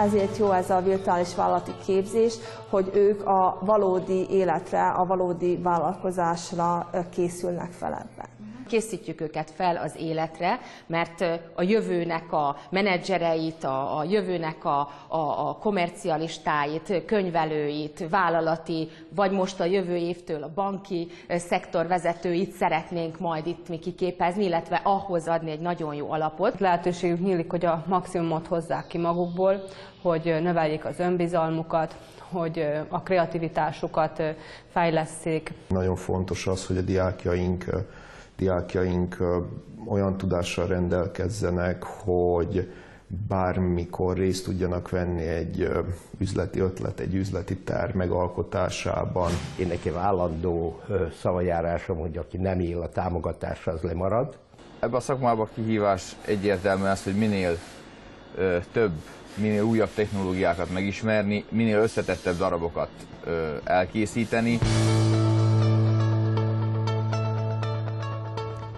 ezért jó ez a virtuális vállalati képzés, hogy ők a valódi életre, a valódi vállalkozásra készülnek fel ebben készítjük őket fel az életre, mert a jövőnek a menedzsereit, a, a jövőnek a, a, a komercialistáit, könyvelőit, vállalati, vagy most a jövő évtől a banki szektor vezetőit szeretnénk majd itt mi kiképezni, illetve ahhoz adni egy nagyon jó alapot. Lehetőségük nyílik, hogy a maximumot hozzák ki magukból, hogy növeljék az önbizalmukat, hogy a kreativitásukat fejleszték. Nagyon fontos az, hogy a diákjaink diákjaink olyan tudással rendelkezzenek, hogy bármikor részt tudjanak venni egy üzleti ötlet, egy üzleti terv megalkotásában. Én nekem állandó szavajárásom, hogy aki nem él a támogatásra, az lemarad. Ebben a szakmában a kihívás egyértelmű az, hogy minél több, minél újabb technológiákat megismerni, minél összetettebb darabokat elkészíteni.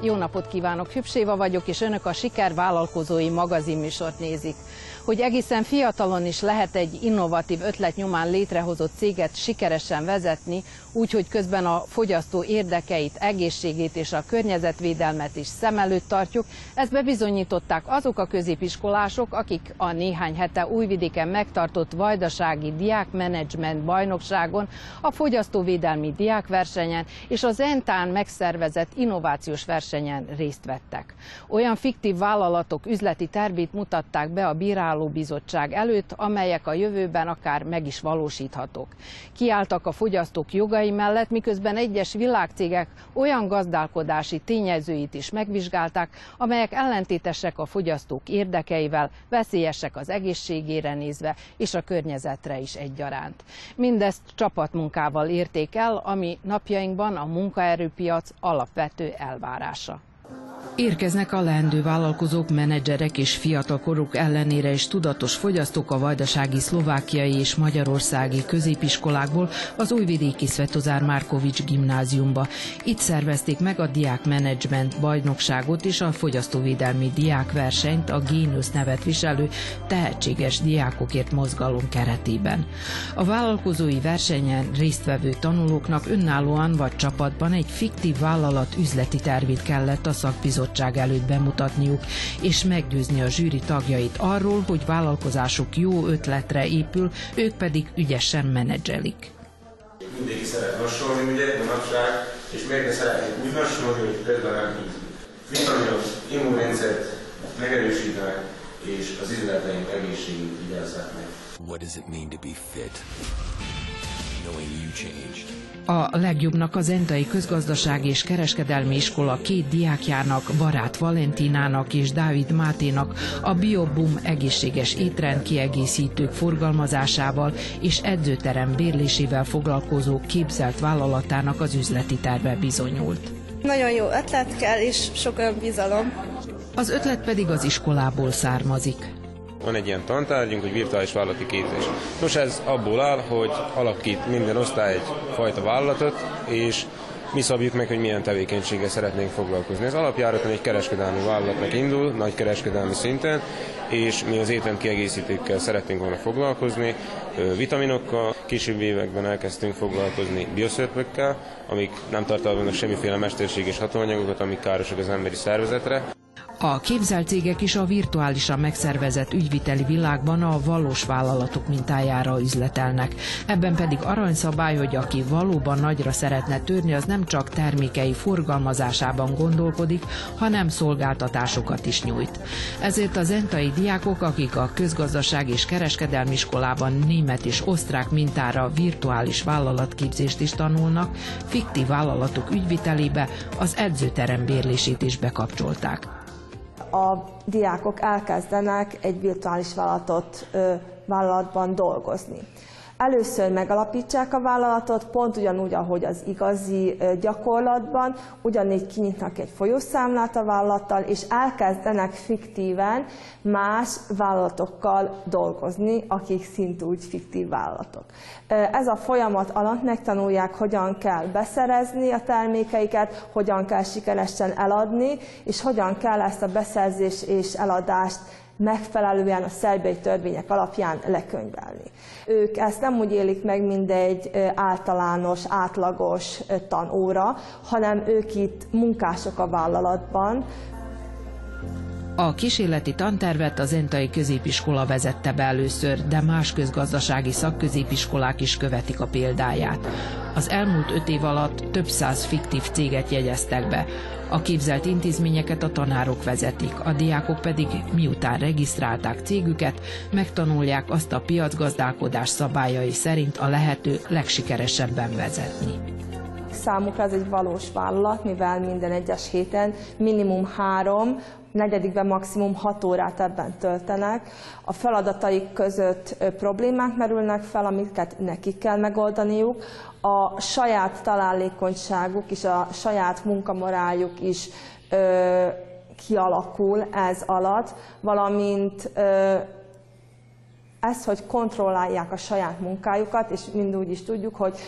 Jó napot kívánok, Hübséva vagyok, és önök a Siker Vállalkozói magazinműsort nézik hogy egészen fiatalon is lehet egy innovatív ötlet nyomán létrehozott céget sikeresen vezetni, úgy, hogy közben a fogyasztó érdekeit, egészségét és a környezetvédelmet is szem előtt tartjuk. Ezt bebizonyították azok a középiskolások, akik a néhány hete újvidéken megtartott vajdasági diákmenedzsment bajnokságon, a fogyasztóvédelmi diákversenyen és az Entán megszervezett innovációs versenyen részt vettek. Olyan fiktív vállalatok üzleti tervét mutatták be a bírálók, bizottság előtt, amelyek a jövőben akár meg is valósíthatók. Kiálltak a fogyasztók jogai mellett, miközben egyes világcégek olyan gazdálkodási tényezőit is megvizsgálták, amelyek ellentétesek a fogyasztók érdekeivel, veszélyesek az egészségére nézve és a környezetre is egyaránt. Mindezt csapatmunkával érték el, ami napjainkban a munkaerőpiac alapvető elvárása. Érkeznek a leendő vállalkozók, menedzserek és fiatalkoruk ellenére is tudatos fogyasztók a vajdasági, szlovákiai és magyarországi középiskolákból az újvidéki Svetozár Márkovics gimnáziumba. Itt szervezték meg a diák menedzsment bajnokságot és a fogyasztóvédelmi diákversenyt a Génusz nevet viselő tehetséges diákokért mozgalom keretében. A vállalkozói versenyen résztvevő tanulóknak önállóan vagy csapatban egy fiktív vállalat üzleti tervét kellett a szakbizottság bizottság előtt bemutatniuk, és meggyőzni a zsűri tagjait arról, hogy vállalkozásuk jó ötletre épül, ők pedig ügyesen menedzselik. Mindenki szeret hasonlni, ugye, manapság, és miért ne szeretnék úgy hasonlni, hogy közben nem vitaminok, immunrendszert megerősítenek, és az üzleteink egészségét vigyázzák meg. What does it mean to be fit? A legjobbnak az Entai Közgazdasági és Kereskedelmi Iskola két diákjának, Barát Valentinának és Dávid Máténak a Biobum egészséges étrend kiegészítők forgalmazásával és edzőterem bérlésével foglalkozó képzelt vállalatának az üzleti terve bizonyult. Nagyon jó ötlet kell, és sok önbizalom. Az ötlet pedig az iskolából származik. Van egy ilyen tantárgyunk, hogy virtuális vállalati képzés. Nos, ez abból áll, hogy alakít minden osztály egy fajta vállalatot, és mi szabjuk meg, hogy milyen tevékenységgel szeretnénk foglalkozni. Ez alapjáraton egy kereskedelmi vállalatnak indul, nagy kereskedelmi szinten, és mi az étrend kiegészítőkkel szeretnénk volna foglalkozni, vitaminokkal, később években elkezdtünk foglalkozni bioszörpökkel, amik nem tartalmaznak semmiféle mesterséges hatóanyagokat, amik károsak az emberi szervezetre. A képzelt cégek is a virtuálisan megszervezett ügyviteli világban a valós vállalatok mintájára üzletelnek. Ebben pedig aranyszabály, hogy aki valóban nagyra szeretne törni, az nem csak termékei forgalmazásában gondolkodik, hanem szolgáltatásokat is nyújt. Ezért az entai diákok, akik a közgazdaság és kereskedelmi iskolában német és osztrák mintára virtuális vállalatképzést is tanulnak, fiktív vállalatok ügyvitelébe az edzőterem bérlését is bekapcsolták a diákok elkezdenek egy virtuális vállalatot, vállalatban dolgozni. Először megalapítsák a vállalatot, pont ugyanúgy, ahogy az igazi gyakorlatban, ugyanígy kinyitnak egy folyószámlát a vállalattal, és elkezdenek fiktíven más vállalatokkal dolgozni, akik szintúgy fiktív vállalatok. Ez a folyamat alatt megtanulják, hogyan kell beszerezni a termékeiket, hogyan kell sikeresen eladni, és hogyan kell ezt a beszerzés és eladást megfelelően a szerbiai törvények alapján lekönyvelni. Ők ezt nem úgy élik meg, mint egy általános, átlagos tanóra, hanem ők itt munkások a vállalatban, a kísérleti tantervet az Entai középiskola vezette be először, de más közgazdasági szakközépiskolák is követik a példáját. Az elmúlt öt év alatt több száz fiktív céget jegyeztek be. A képzelt intézményeket a tanárok vezetik, a diákok pedig miután regisztrálták cégüket, megtanulják azt a piacgazdálkodás szabályai szerint a lehető legsikeresebben vezetni számukra ez egy valós vállalat, mivel minden egyes héten minimum három, negyedikben maximum 6 órát ebben töltenek. A feladataik között problémák merülnek fel, amiket nekik kell megoldaniuk. A saját találékonyságuk és a saját munkamoráljuk is ö, kialakul ez alatt, valamint ö, ez, hogy kontrollálják a saját munkájukat, és mind úgy is tudjuk, hogy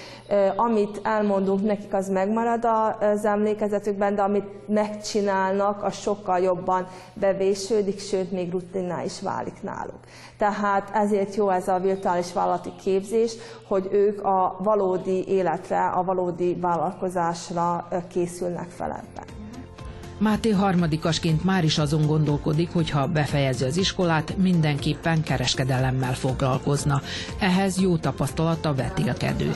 amit elmondunk nekik, az megmarad az emlékezetükben, de amit megcsinálnak, az sokkal jobban bevésődik, sőt, még rutinná is válik náluk. Tehát ezért jó ez a virtuális vállalati képzés, hogy ők a valódi életre, a valódi vállalkozásra készülnek fel ebben. Máté harmadikasként már is azon gondolkodik, hogy ha befejezi az iskolát, mindenképpen kereskedelemmel foglalkozna. Ehhez jó tapasztalata vetélkedő.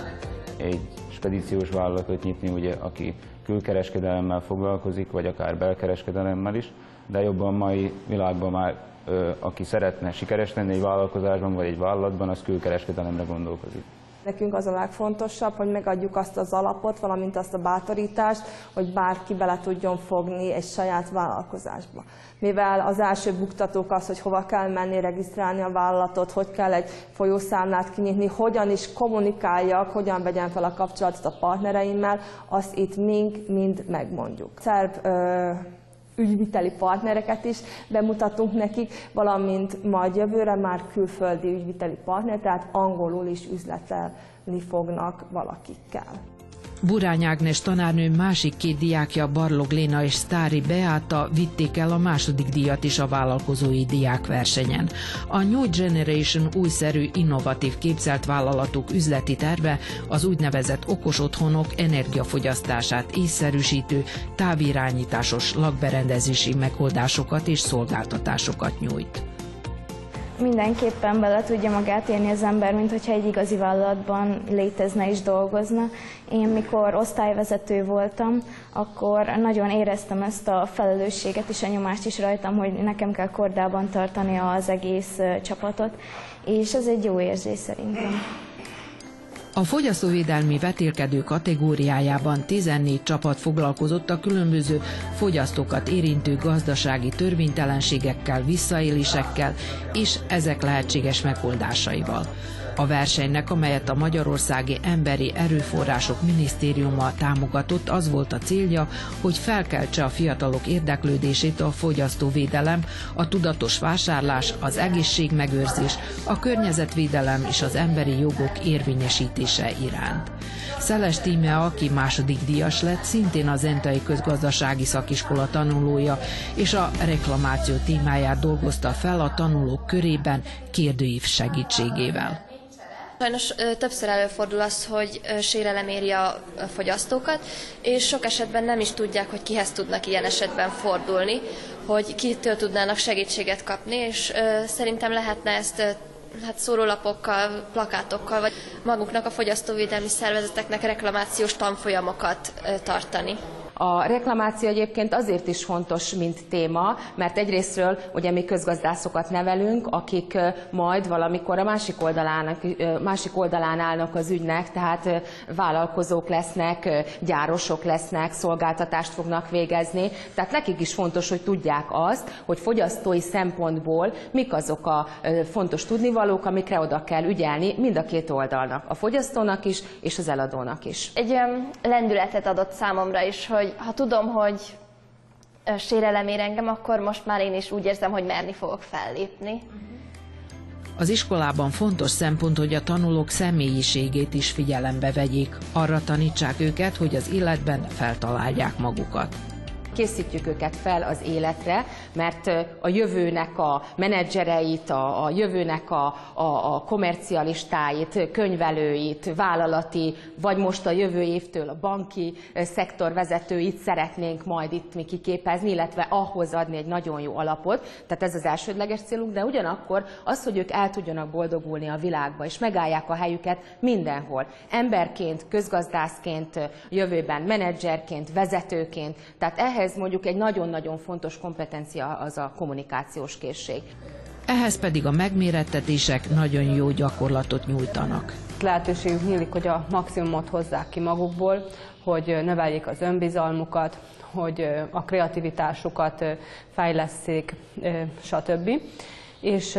Egy spedíciós vállalatot nyitni, ugye, aki külkereskedelemmel foglalkozik, vagy akár belkereskedelemmel is, de jobban mai világban már aki szeretne sikeres lenni egy vállalkozásban vagy egy vállalatban, az külkereskedelemre gondolkozik. Nekünk az a legfontosabb, hogy megadjuk azt az alapot, valamint azt a bátorítást, hogy bárki bele tudjon fogni egy saját vállalkozásba. Mivel az első buktatók az, hogy hova kell menni, regisztrálni a vállalatot, hogy kell egy folyószámlát kinyitni, hogyan is kommunikáljak, hogyan vegyem fel a kapcsolatot a partnereimmel, azt itt mind, mind megmondjuk. Szerb ügyviteli partnereket is bemutatunk nekik, valamint majd jövőre már külföldi ügyviteli partner, tehát angolul is üzletelni fognak valakikkel. Burány Ágnes tanárnő másik két diákja Barlog Léna és Sztári Beáta vitték el a második díjat is a vállalkozói diákversenyen. A New Generation újszerű innovatív képzelt vállalatok üzleti terve az úgynevezett okos otthonok energiafogyasztását észszerűsítő távirányításos lakberendezési megoldásokat és szolgáltatásokat nyújt mindenképpen bele tudja magát élni az ember, mint hogyha egy igazi vállalatban létezne és dolgozna. Én mikor osztályvezető voltam, akkor nagyon éreztem ezt a felelősséget és a nyomást is rajtam, hogy nekem kell kordában tartani az egész csapatot, és ez egy jó érzés szerintem. A fogyasztóvédelmi vetélkedő kategóriájában 14 csapat foglalkozott a különböző fogyasztókat érintő gazdasági törvénytelenségekkel, visszaélésekkel és ezek lehetséges megoldásaival. A versenynek, amelyet a Magyarországi Emberi Erőforrások Minisztériuma támogatott, az volt a célja, hogy felkeltse a fiatalok érdeklődését a fogyasztóvédelem, a tudatos vásárlás, az egészségmegőrzés, a környezetvédelem és az emberi jogok érvényesítése iránt. Szeles Tíme, aki második díjas lett, szintén az Entai Közgazdasági Szakiskola tanulója, és a reklamáció témáját dolgozta fel a tanulók körében kérdőív segítségével. Sajnos többször előfordul az, hogy sérelem éri a fogyasztókat, és sok esetben nem is tudják, hogy kihez tudnak ilyen esetben fordulni, hogy kitől tudnának segítséget kapni, és szerintem lehetne ezt hát szórólapokkal, plakátokkal, vagy maguknak a fogyasztóvédelmi szervezeteknek reklamációs tanfolyamokat tartani. A reklamáció egyébként azért is fontos, mint téma, mert egyrésztről ugye mi közgazdászokat nevelünk, akik majd valamikor a másik, oldalának, másik oldalán állnak az ügynek, tehát vállalkozók lesznek, gyárosok lesznek, szolgáltatást fognak végezni. Tehát nekik is fontos, hogy tudják azt, hogy fogyasztói szempontból mik azok a fontos tudnivalók, amikre oda kell ügyelni mind a két oldalnak, a fogyasztónak is, és az eladónak is. Egy lendületet adott számomra is, hogy hogy ha tudom, hogy sérelem ér engem, akkor most már én is úgy érzem, hogy merni fogok fellépni. Az iskolában fontos szempont, hogy a tanulók személyiségét is figyelembe vegyék. Arra tanítsák őket, hogy az életben feltalálják magukat. Készítjük őket fel az életre, mert a jövőnek a menedzsereit, a, a jövőnek a, a, a komercialistáit, könyvelőit, vállalati, vagy most a jövő évtől a banki szektor vezetőit szeretnénk majd itt mi kiképezni, illetve ahhoz adni egy nagyon jó alapot. Tehát ez az elsődleges célunk, de ugyanakkor az, hogy ők el tudjanak boldogulni a világba, és megállják a helyüket mindenhol. Emberként, közgazdászként, jövőben menedzserként, vezetőként. Tehát ehhez mondjuk egy nagyon-nagyon fontos kompetencia az a kommunikációs készség. Ehhez pedig a megmérettetések nagyon jó gyakorlatot nyújtanak. Lehetőségük nyílik, hogy a maximumot hozzák ki magukból, hogy növeljék az önbizalmukat, hogy a kreativitásukat fejleszték, stb. És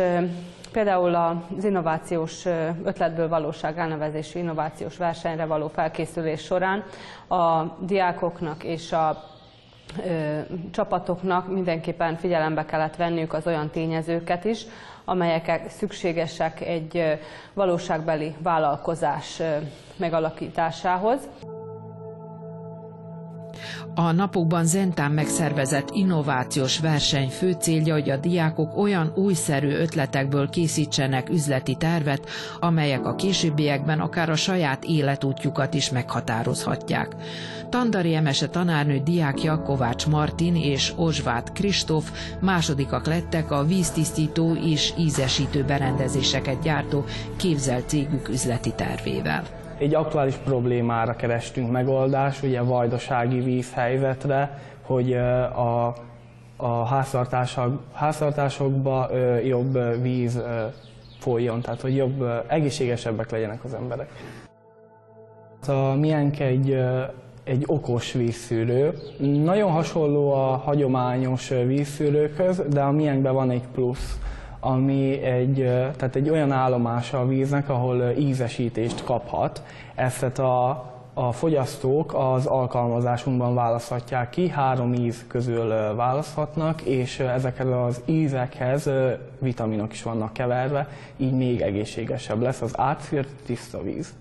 például az innovációs ötletből valóság elnevezésű innovációs versenyre való felkészülés során a diákoknak és a csapatoknak mindenképpen figyelembe kellett venniük az olyan tényezőket is, amelyek szükségesek egy valóságbeli vállalkozás megalakításához. A napokban Zentán megszervezett innovációs verseny fő célja, hogy a diákok olyan újszerű ötletekből készítsenek üzleti tervet, amelyek a későbbiekben akár a saját életútjukat is meghatározhatják. Tandari Emese tanárnő diákja Kovács Martin és Ozsvát Kristóf másodikak lettek a víztisztító és ízesítő berendezéseket gyártó képzelt cégük üzleti tervével egy aktuális problémára kerestünk megoldást, ugye vajdasági vízhelyzetre, hogy a, a háztartások, háztartásokba jobb víz folyjon, tehát hogy jobb, egészségesebbek legyenek az emberek. A miénk egy, egy okos vízszűrő. Nagyon hasonló a hagyományos vízszűrőkhöz, de a miénkben van egy plusz ami egy, tehát egy olyan állomása a víznek, ahol ízesítést kaphat. Ezt a, a fogyasztók az alkalmazásunkban választhatják ki, három íz közül választhatnak, és ezekhez az ízekhez vitaminok is vannak keverve, így még egészségesebb lesz az átszűrt tiszta víz.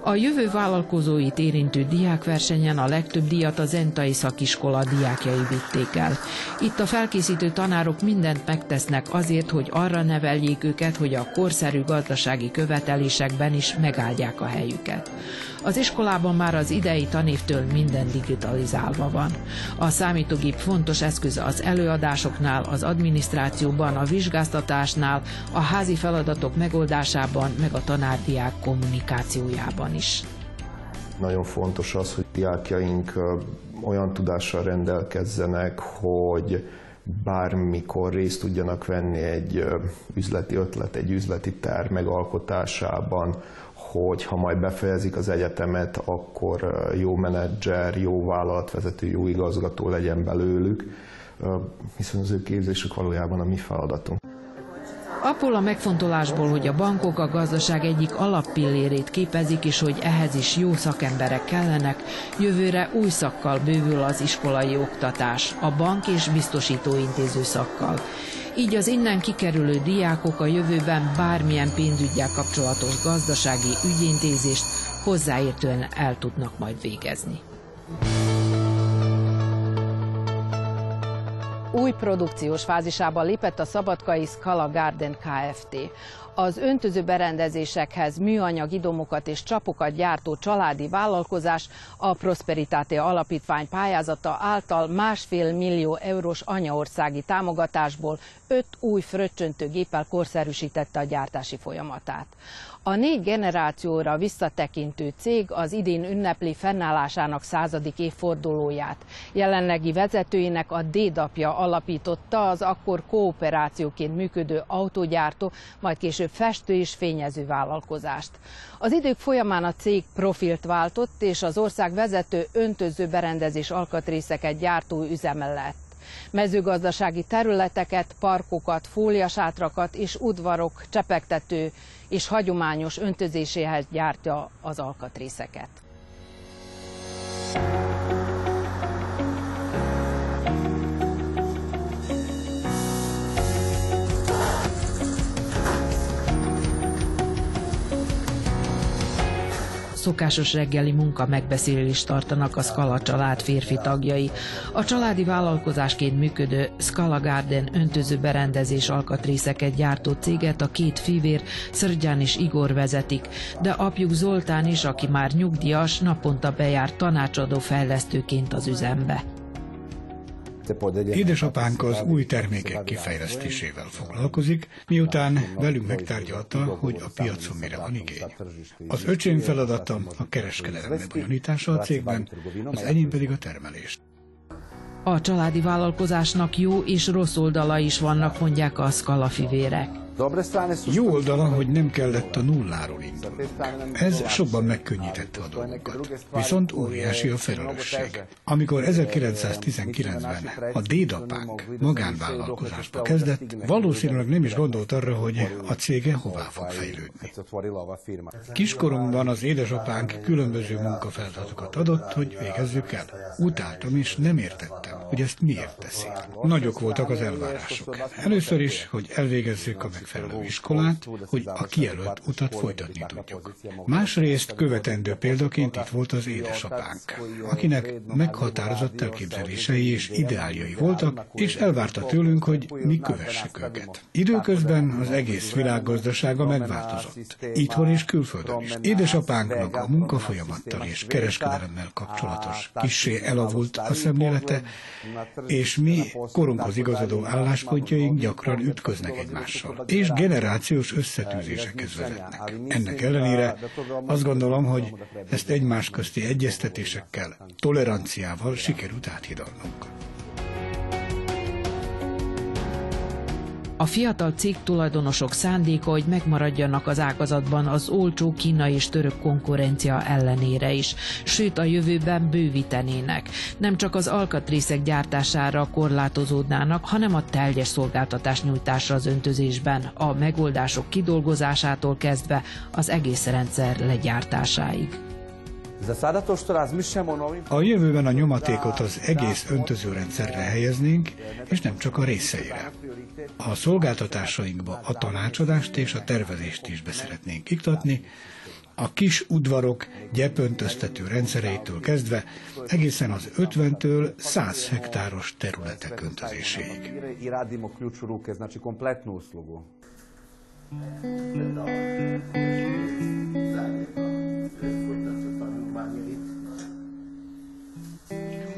A jövő vállalkozóit érintő diákversenyen a legtöbb díjat az Entai szakiskola diákjai vitték el. Itt a felkészítő tanárok mindent megtesznek azért, hogy arra neveljék őket, hogy a korszerű gazdasági követelésekben is megáldják a helyüket. Az iskolában már az idei tanévtől minden digitalizálva van. A számítógép fontos eszköz az előadásoknál, az adminisztrációban, a vizsgáztatásnál, a házi feladatok megoldásában, meg a tanárdiák kommunikációjában is. Nagyon fontos az, hogy diákjaink olyan tudással rendelkezzenek, hogy bármikor részt tudjanak venni egy üzleti ötlet, egy üzleti terv megalkotásában, hogy ha majd befejezik az egyetemet, akkor jó menedzser, jó vállalatvezető, jó igazgató legyen belőlük, hiszen az ő képzésük valójában a mi feladatunk. Abból a megfontolásból, hogy a bankok a gazdaság egyik alappillérét képezik, és hogy ehhez is jó szakemberek kellenek, jövőre új szakkal bővül az iskolai oktatás, a bank és biztosítóintéző szakkal. Így az innen kikerülő diákok a jövőben bármilyen pénzügyel kapcsolatos gazdasági ügyintézést hozzáértően el tudnak majd végezni. új produkciós fázisában lépett a Szabadkai Scala Garden Kft. Az öntöző berendezésekhez műanyag idomokat és csapokat gyártó családi vállalkozás a Prosperitate Alapítvány pályázata által másfél millió eurós anyaországi támogatásból öt új fröccsöntőgéppel korszerűsítette a gyártási folyamatát. A négy generációra visszatekintő cég az idén ünnepli fennállásának századik évfordulóját. Jelenlegi vezetőinek a dédapja alapította az akkor kooperációként működő autógyártó, majd később festő és fényező vállalkozást. Az idők folyamán a cég profilt váltott, és az ország vezető öntöző berendezés alkatrészeket gyártó üzeme lett mezőgazdasági területeket, parkokat, fóliasátrakat és udvarok csepegtető és hagyományos öntözéséhez gyártja az alkatrészeket. Szokásos reggeli munka megbeszélést tartanak a Scala család férfi tagjai. A családi vállalkozásként működő Scala Garden öntöző berendezés alkatrészeket gyártó céget a két fivér, Szörgyán és Igor vezetik, de apjuk Zoltán is, aki már nyugdíjas, naponta bejár tanácsadó fejlesztőként az üzembe. Édesapánk az új termékek kifejlesztésével foglalkozik, miután velünk megtárgyalta, hogy a piacon mire van igény. Az öcsém feladata a kereskedelem lebonyolítása a cégben, az enyém pedig a termelés. A családi vállalkozásnak jó és rossz oldala is vannak, mondják a szkalafivérek. Jó oldala, hogy nem kellett a nulláról indulnunk. Ez sokban megkönnyítette a dolgokat. Viszont óriási a felelősség. Amikor 1919-ben a dédapánk magánvállalkozásba kezdett, valószínűleg nem is gondolt arra, hogy a cége hová fog fejlődni. Kiskoromban az édesapánk különböző munkafeladatokat adott, hogy végezzük el. Utáltam és nem értettem, hogy ezt miért teszi. Nagyok voltak az elvárások. Először is, hogy elvégezzük a meg megfelelő iskolát, hogy a kijelölt utat folytatni tudjuk. Másrészt követendő példaként itt volt az édesapánk, akinek meghatározott elképzelései és ideáljai voltak, és elvárta tőlünk, hogy mi kövessük őket. Időközben az egész világ gazdasága megváltozott, itthon és külföldön is. Édesapánknak a munkafolyamattal és kereskedelemmel kapcsolatos kissé elavult a szemlélete, és mi korunkhoz igazodó álláspontjaink gyakran ütköznek egymással és generációs összetűzésekhez vezetnek. Ennek ellenére azt gondolom, hogy ezt egymás közti egyeztetésekkel, toleranciával sikerült áthidalnunk. A fiatal cég tulajdonosok szándéka, hogy megmaradjanak az ágazatban az olcsó kínai és török konkurencia ellenére is, sőt a jövőben bővítenének. Nem csak az alkatrészek gyártására korlátozódnának, hanem a teljes szolgáltatás nyújtásra az öntözésben, a megoldások kidolgozásától kezdve az egész rendszer legyártásáig. A jövőben a nyomatékot az egész öntözőrendszerre helyeznénk, és nem csak a részeire. A szolgáltatásainkba a tanácsadást és a tervezést is beszeretnénk iktatni, a kis udvarok gyepöntöztető rendszereitől kezdve egészen az 50-től 100 hektáros területek öntözéséig.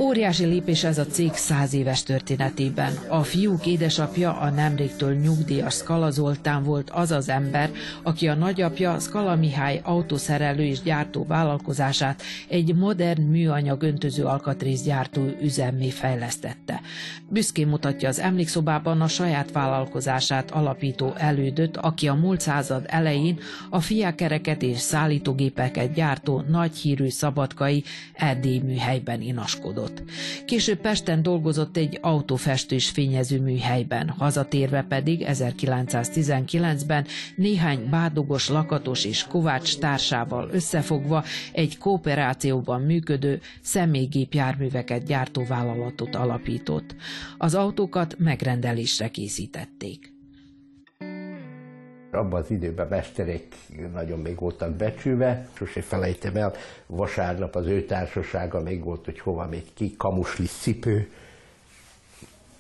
Óriási lépés ez a cég száz éves történetében. A fiúk édesapja a nemrégtől nyugdíjas Skala Zoltán volt az az ember, aki a nagyapja Skala Mihály autószerelő és gyártó vállalkozását egy modern műanyag öntöző alkatrészgyártó üzemmé fejlesztette. Büszkén mutatja az emlékszobában a saját vállalkozását alapító elődöt, aki a múlt század elején a fiákereket és szállítógépeket gyártó nagyhírű szabadkai Erdély műhelyben inaskodott dolgozott. Később Pesten dolgozott egy autófestős fényező műhelyben, hazatérve pedig 1919-ben néhány bádogos, lakatos és kovács társával összefogva egy kooperációban működő személygépjárműveket gyártó vállalatot alapított. Az autókat megrendelésre készítették. Abban az időben mesterek nagyon még voltak becsülve, sose felejtem el, vasárnap az ő társasága még volt, hogy hova megy ki, kamusli cipő,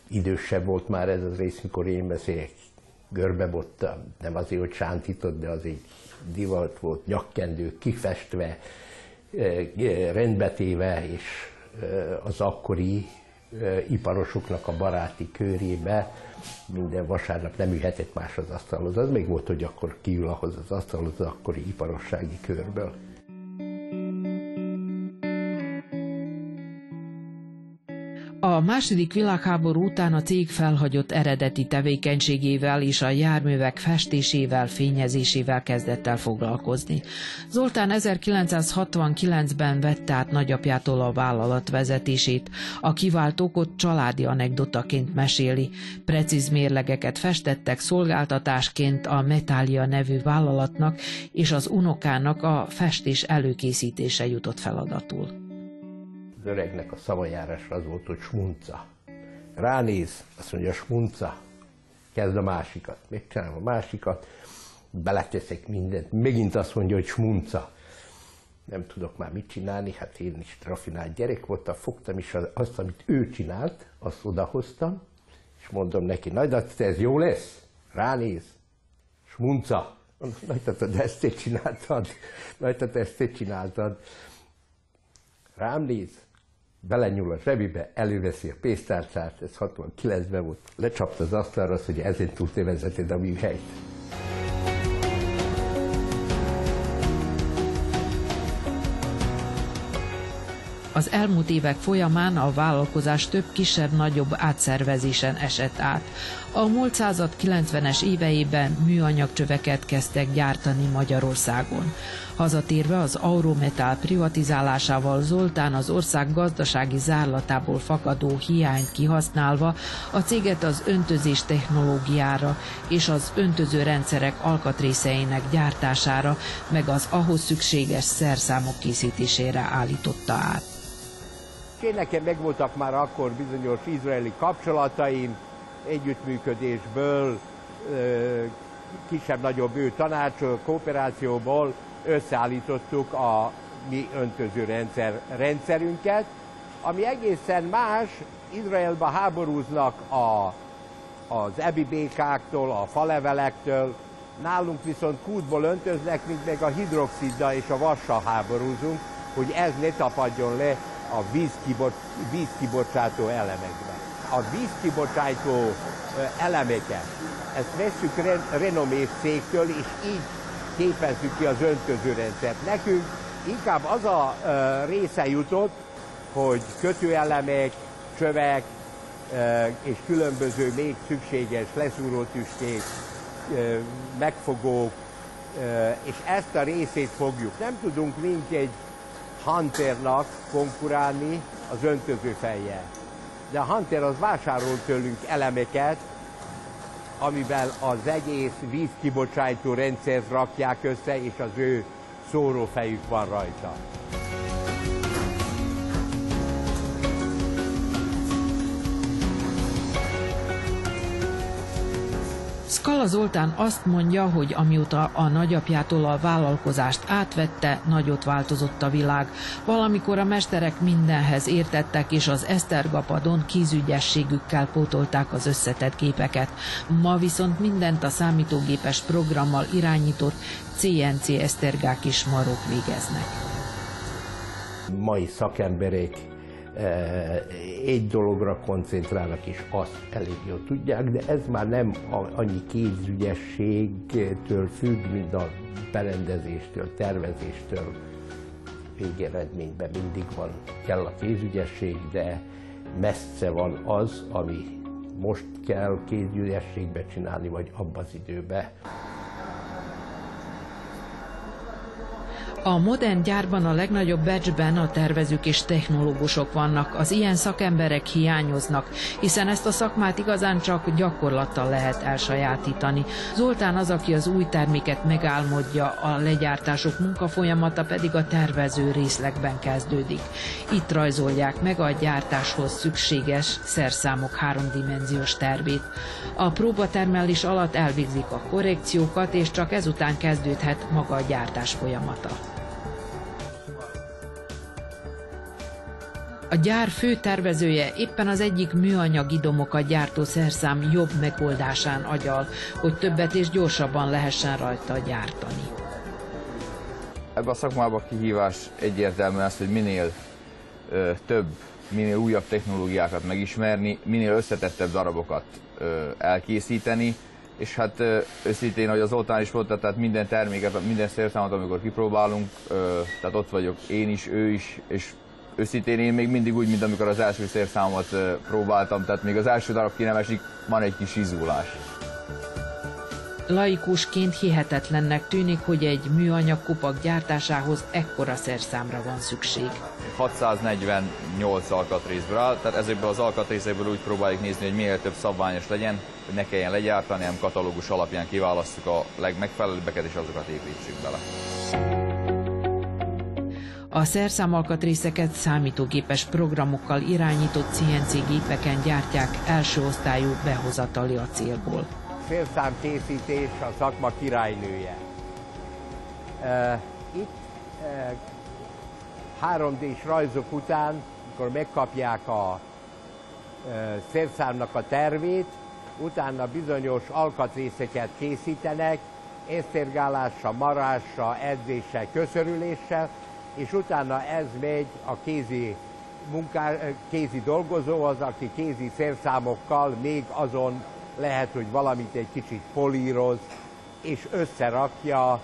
idősebb volt már ez az rész, mikor én beszélek, görbebotta, nem azért, hogy sántított, de egy divat volt, nyakkendő, kifestve, eh, eh, rendbetéve, és eh, az akkori iparosoknak a baráti körébe minden vasárnap nem ülhetett más az asztalhoz. Az még volt, hogy akkor kiül ahhoz az asztalhoz az akkori iparossági körből. A második világháború után a cég felhagyott eredeti tevékenységével és a járművek festésével, fényezésével kezdett el foglalkozni. Zoltán 1969-ben vette át nagyapjától a vállalat vezetését. A kiváltókot családi anekdotaként meséli. Precíz mérlegeket festettek szolgáltatásként a Metália nevű vállalatnak, és az unokának a festés előkészítése jutott feladatul az öregnek a szavajárásra az volt, hogy smunca. Ránéz, azt mondja, smunca, kezd a másikat, megcsinálom a másikat, beleteszek mindent, megint azt mondja, hogy smunca. nem tudok már mit csinálni, hát én is rafinált gyerek voltam, fogtam is azt, amit ő csinált, azt odahoztam, és mondom neki, nagy ez jó lesz? Ránéz, smunca. Nagy de ezt te csináltad, nagy ezt te csináltad. Rám néz, belenyúl a zsebibe, előveszi a pénztárcát, ez 69-ben volt, lecsapta az asztalra, azt, hogy ezért vezetni a műhelyt. Az elmúlt évek folyamán a vállalkozás több kisebb-nagyobb átszervezésen esett át. A múlt század 90-es éveiben műanyagcsöveket kezdtek gyártani Magyarországon. Hazatérve az Aurometál privatizálásával Zoltán az ország gazdasági zárlatából fakadó hiányt kihasználva a céget az öntözés technológiára és az öntöző rendszerek alkatrészeinek gyártására, meg az ahhoz szükséges szerszámok készítésére állította át. Én nekem megvoltak már akkor bizonyos izraeli kapcsolataim, együttműködésből, kisebb-nagyobb ő tanács, kooperációból összeállítottuk a mi öntözőrendszer rendszerünket, ami egészen más, Izraelben háborúznak a, az ebi békáktól, a falevelektől, nálunk viszont kútból öntöznek, mint meg a hidroxidda és a vassal háborúzunk, hogy ez ne tapadjon le a vízkibot, vízkibocsátó elemekbe. A vízkibocsátó elemeket, ezt veszük renomés cégtől, és így képezzük ki az öntözőrendszert. Nekünk inkább az a része jutott, hogy kötőelemek, csövek és különböző még szükséges leszúrótüskék, megfogók, és ezt a részét fogjuk. Nem tudunk egy Hunternak konkurálni az öntöző fejjel. De a Hunter az vásárol tőlünk elemeket, amivel az egész vízkibocsátó rendszert rakják össze, és az ő szórófejük van rajta. Skala Zoltán azt mondja, hogy amióta a nagyapjától a vállalkozást átvette, nagyot változott a világ. Valamikor a mesterek mindenhez értettek, és az Esztergapadon kízügyességükkel pótolták az összetett gépeket. Ma viszont mindent a számítógépes programmal irányított CNC esztergák is marok végeznek. Mai szakemberek egy dologra koncentrálnak, és azt elég jól tudják, de ez már nem annyi kézügyességtől függ, mint a berendezéstől, tervezéstől. Végeredményben mindig van, kell a kézügyesség, de messze van az, ami most kell kézügyességbe csinálni, vagy abban az időben. A modern gyárban a legnagyobb becsben a tervezők és technológusok vannak. Az ilyen szakemberek hiányoznak, hiszen ezt a szakmát igazán csak gyakorlattal lehet elsajátítani. Zoltán az, aki az új terméket megálmodja, a legyártások munkafolyamata pedig a tervező részlegben kezdődik. Itt rajzolják meg a gyártáshoz szükséges szerszámok háromdimenziós tervét. A próbatermelés alatt elvégzik a korrekciókat, és csak ezután kezdődhet maga a gyártás folyamata. A gyár fő tervezője éppen az egyik műanyag idomokat gyártó szerszám jobb megoldásán agyal, hogy többet és gyorsabban lehessen rajta gyártani. Ebben a szakmában kihívás egyértelmű az, hogy minél ö, több, minél újabb technológiákat megismerni, minél összetettebb darabokat ö, elkészíteni, és hát őszintén, hogy az Oltán is volt, tehát minden terméket, minden szerszámot, amikor kipróbálunk, tehát ott vagyok én is, ő is, és őszintén én még mindig úgy, mint amikor az első szérszámot próbáltam, tehát még az első darab ki nem esik, van egy kis izulás. Laikusként hihetetlennek tűnik, hogy egy műanyag kupak gyártásához ekkora szerszámra van szükség. 648 alkatrészből áll, tehát ezekből az alkatrészekből úgy próbáljuk nézni, hogy minél több szabványos legyen, hogy ne kelljen legyártani, hanem katalógus alapján kiválasztjuk a legmegfelelőbbeket, és azokat építsük bele. A szerszámalkatrészeket számítógépes programokkal irányított CNC gépeken gyártják első osztályú behozatali a célból. Félszámkészítés a szakma királynője. Itt 3D-s rajzok után, amikor megkapják a szerszámnak a tervét, utána bizonyos alkatrészeket készítenek, észtérgálással, marással, edzéssel, köszörüléssel, és utána ez megy a kézi, munká, kézi dolgozóhoz, aki kézi szerszámokkal még azon lehet, hogy valamit egy kicsit políroz, és összerakja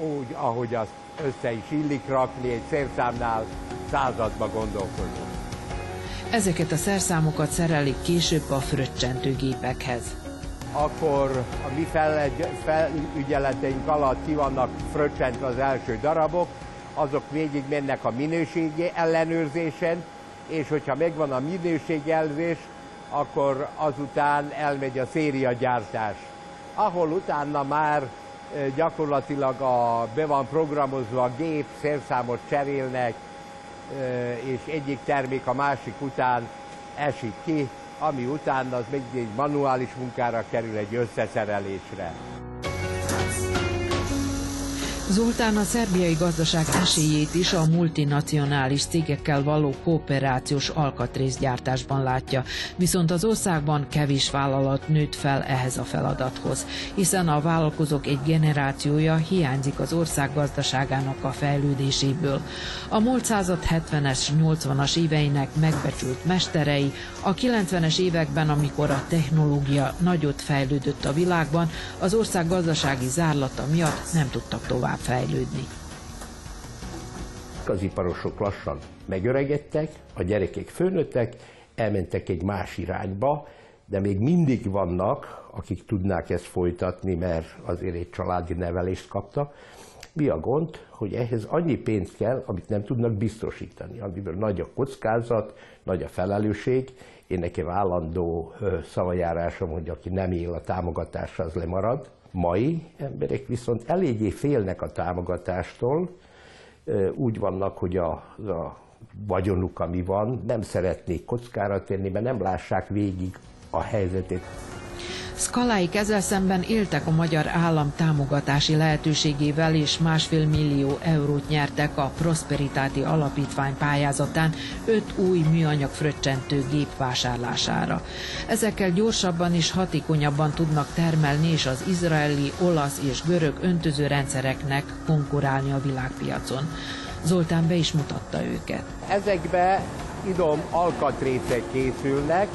úgy, ahogy azt össze is illik rakni, egy szerszámnál századba gondolkozunk. Ezeket a szerszámokat szerelik később a fröccsentőgépekhez. Akkor a mi felügyeleteink alatt ki vannak fröccsentve az első darabok, azok végig mennek a minőségi ellenőrzésen, és hogyha megvan a minőségelzés, akkor azután elmegy a szériagyártás, ahol utána már gyakorlatilag a, be van programozva a gép, szerszámot cserélnek, és egyik termék a másik után esik ki, ami után az még egy manuális munkára kerül egy összeszerelésre. Zoltán a szerbiai gazdaság esélyét is a multinacionális cégekkel való kooperációs alkatrészgyártásban látja, viszont az országban kevés vállalat nőtt fel ehhez a feladathoz, hiszen a vállalkozók egy generációja hiányzik az ország gazdaságának a fejlődéséből. A múlt század 70-es, 80-as éveinek megbecsült mesterei a 90-es években, amikor a technológia nagyot fejlődött a világban, az ország gazdasági zárlata miatt nem tudtak tovább fejlődni. Az iparosok lassan megöregedtek, a gyerekek főnöttek, elmentek egy más irányba, de még mindig vannak, akik tudnák ezt folytatni, mert azért egy családi nevelést kaptak. Mi a gond, hogy ehhez annyi pénzt kell, amit nem tudnak biztosítani, amiből nagy a kockázat, nagy a felelősség. Én nekem állandó szavajárásom, hogy aki nem él a támogatásra, az lemarad mai emberek viszont eléggé félnek a támogatástól, úgy vannak, hogy a, a vagyonuk, ami van, nem szeretnék kockára tenni, mert nem lássák végig a helyzetét. Skaláik ezzel szemben éltek a magyar állam támogatási lehetőségével, és másfél millió eurót nyertek a Prosperitáti Alapítvány pályázatán öt új műanyag fröccsentő gép vásárlására. Ezekkel gyorsabban és hatékonyabban tudnak termelni, és az izraeli, olasz és görög öntözőrendszereknek konkurálni a világpiacon. Zoltán be is mutatta őket. Ezekbe idom alkatrészek készülnek,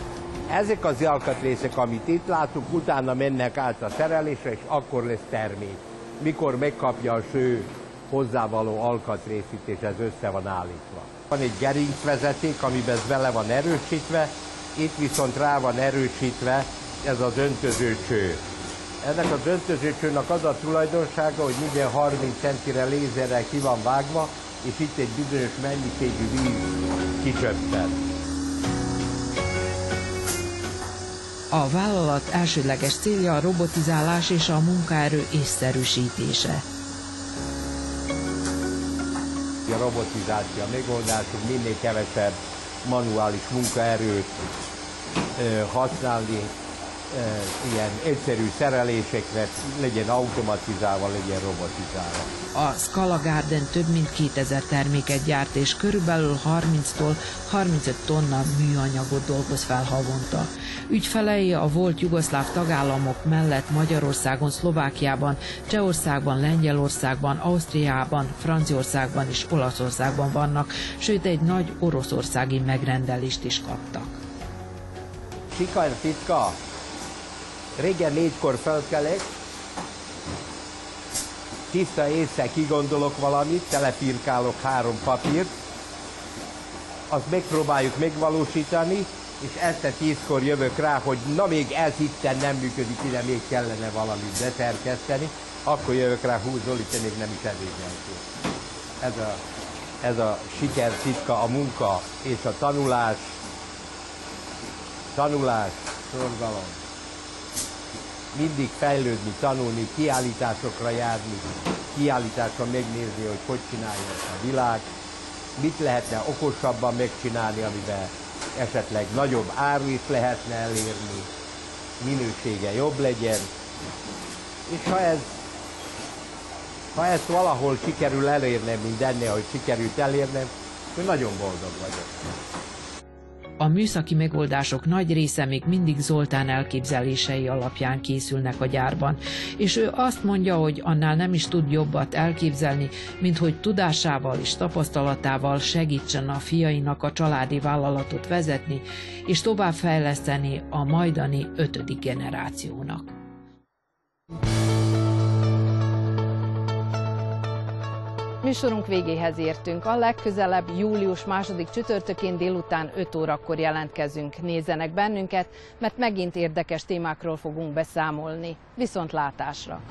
ezek az alkatrészek, amit itt látunk, utána mennek át a szerelésre, és akkor lesz termék. Mikor megkapja a ső hozzávaló alkatrészét, és ez össze van állítva. Van egy gerincvezeték, amiben ez vele van erősítve, itt viszont rá van erősítve ez az öntöző cső. Ennek az öntöző csőnek az a tulajdonsága, hogy minden 30 centire lézerrel ki van vágva, és itt egy bizonyos mennyiségű víz kicsöppen. A vállalat elsődleges célja a robotizálás és a munkaerő észszerűsítése. A robotizáció megoldás, hogy minél kevesebb manuális munkaerőt használni, ilyen egyszerű szerelésekre legyen automatizálva, legyen robotizálva. A Scala Garden több mint 2000 terméket gyárt, és körülbelül 30-tól 35 tonna műanyagot dolgoz fel havonta. Ügyfelei a volt jugoszláv tagállamok mellett Magyarországon, Szlovákiában, Csehországban, Lengyelországban, Ausztriában, Franciaországban és Olaszországban vannak, sőt egy nagy oroszországi megrendelést is kaptak. Sika titka, Régen négykor felkelek, tiszta észre kigondolok valamit, telepirkálok három papírt, azt megpróbáljuk megvalósítani, és este tízkor jövök rá, hogy na még ez itten nem működik, ide még kellene valamit beterkeszteni, akkor jövök rá, hú Zoli, te még nem is evédeltél. Ez a, ez a siker titka, a munka és a tanulás, tanulás, szorgalom mindig fejlődni, tanulni, kiállításokra járni, kiállításra megnézni, hogy hogy csinálja a világ, mit lehetne okosabban megcsinálni, amiben esetleg nagyobb is lehetne elérni, minősége jobb legyen, és ha ez Ha ezt valahol sikerül elérnem, mint ennél, hogy sikerült elérnem, akkor nagyon boldog vagyok. A műszaki megoldások nagy része még mindig Zoltán elképzelései alapján készülnek a gyárban, és ő azt mondja, hogy annál nem is tud jobbat elképzelni, mint hogy tudásával és tapasztalatával segítsen a fiainak a családi vállalatot vezetni, és továbbfejleszteni a majdani ötödik generációnak. Műsorunk végéhez értünk. A legközelebb július második csütörtökén délután 5 órakor jelentkezünk. Nézzenek bennünket, mert megint érdekes témákról fogunk beszámolni. Viszontlátásra!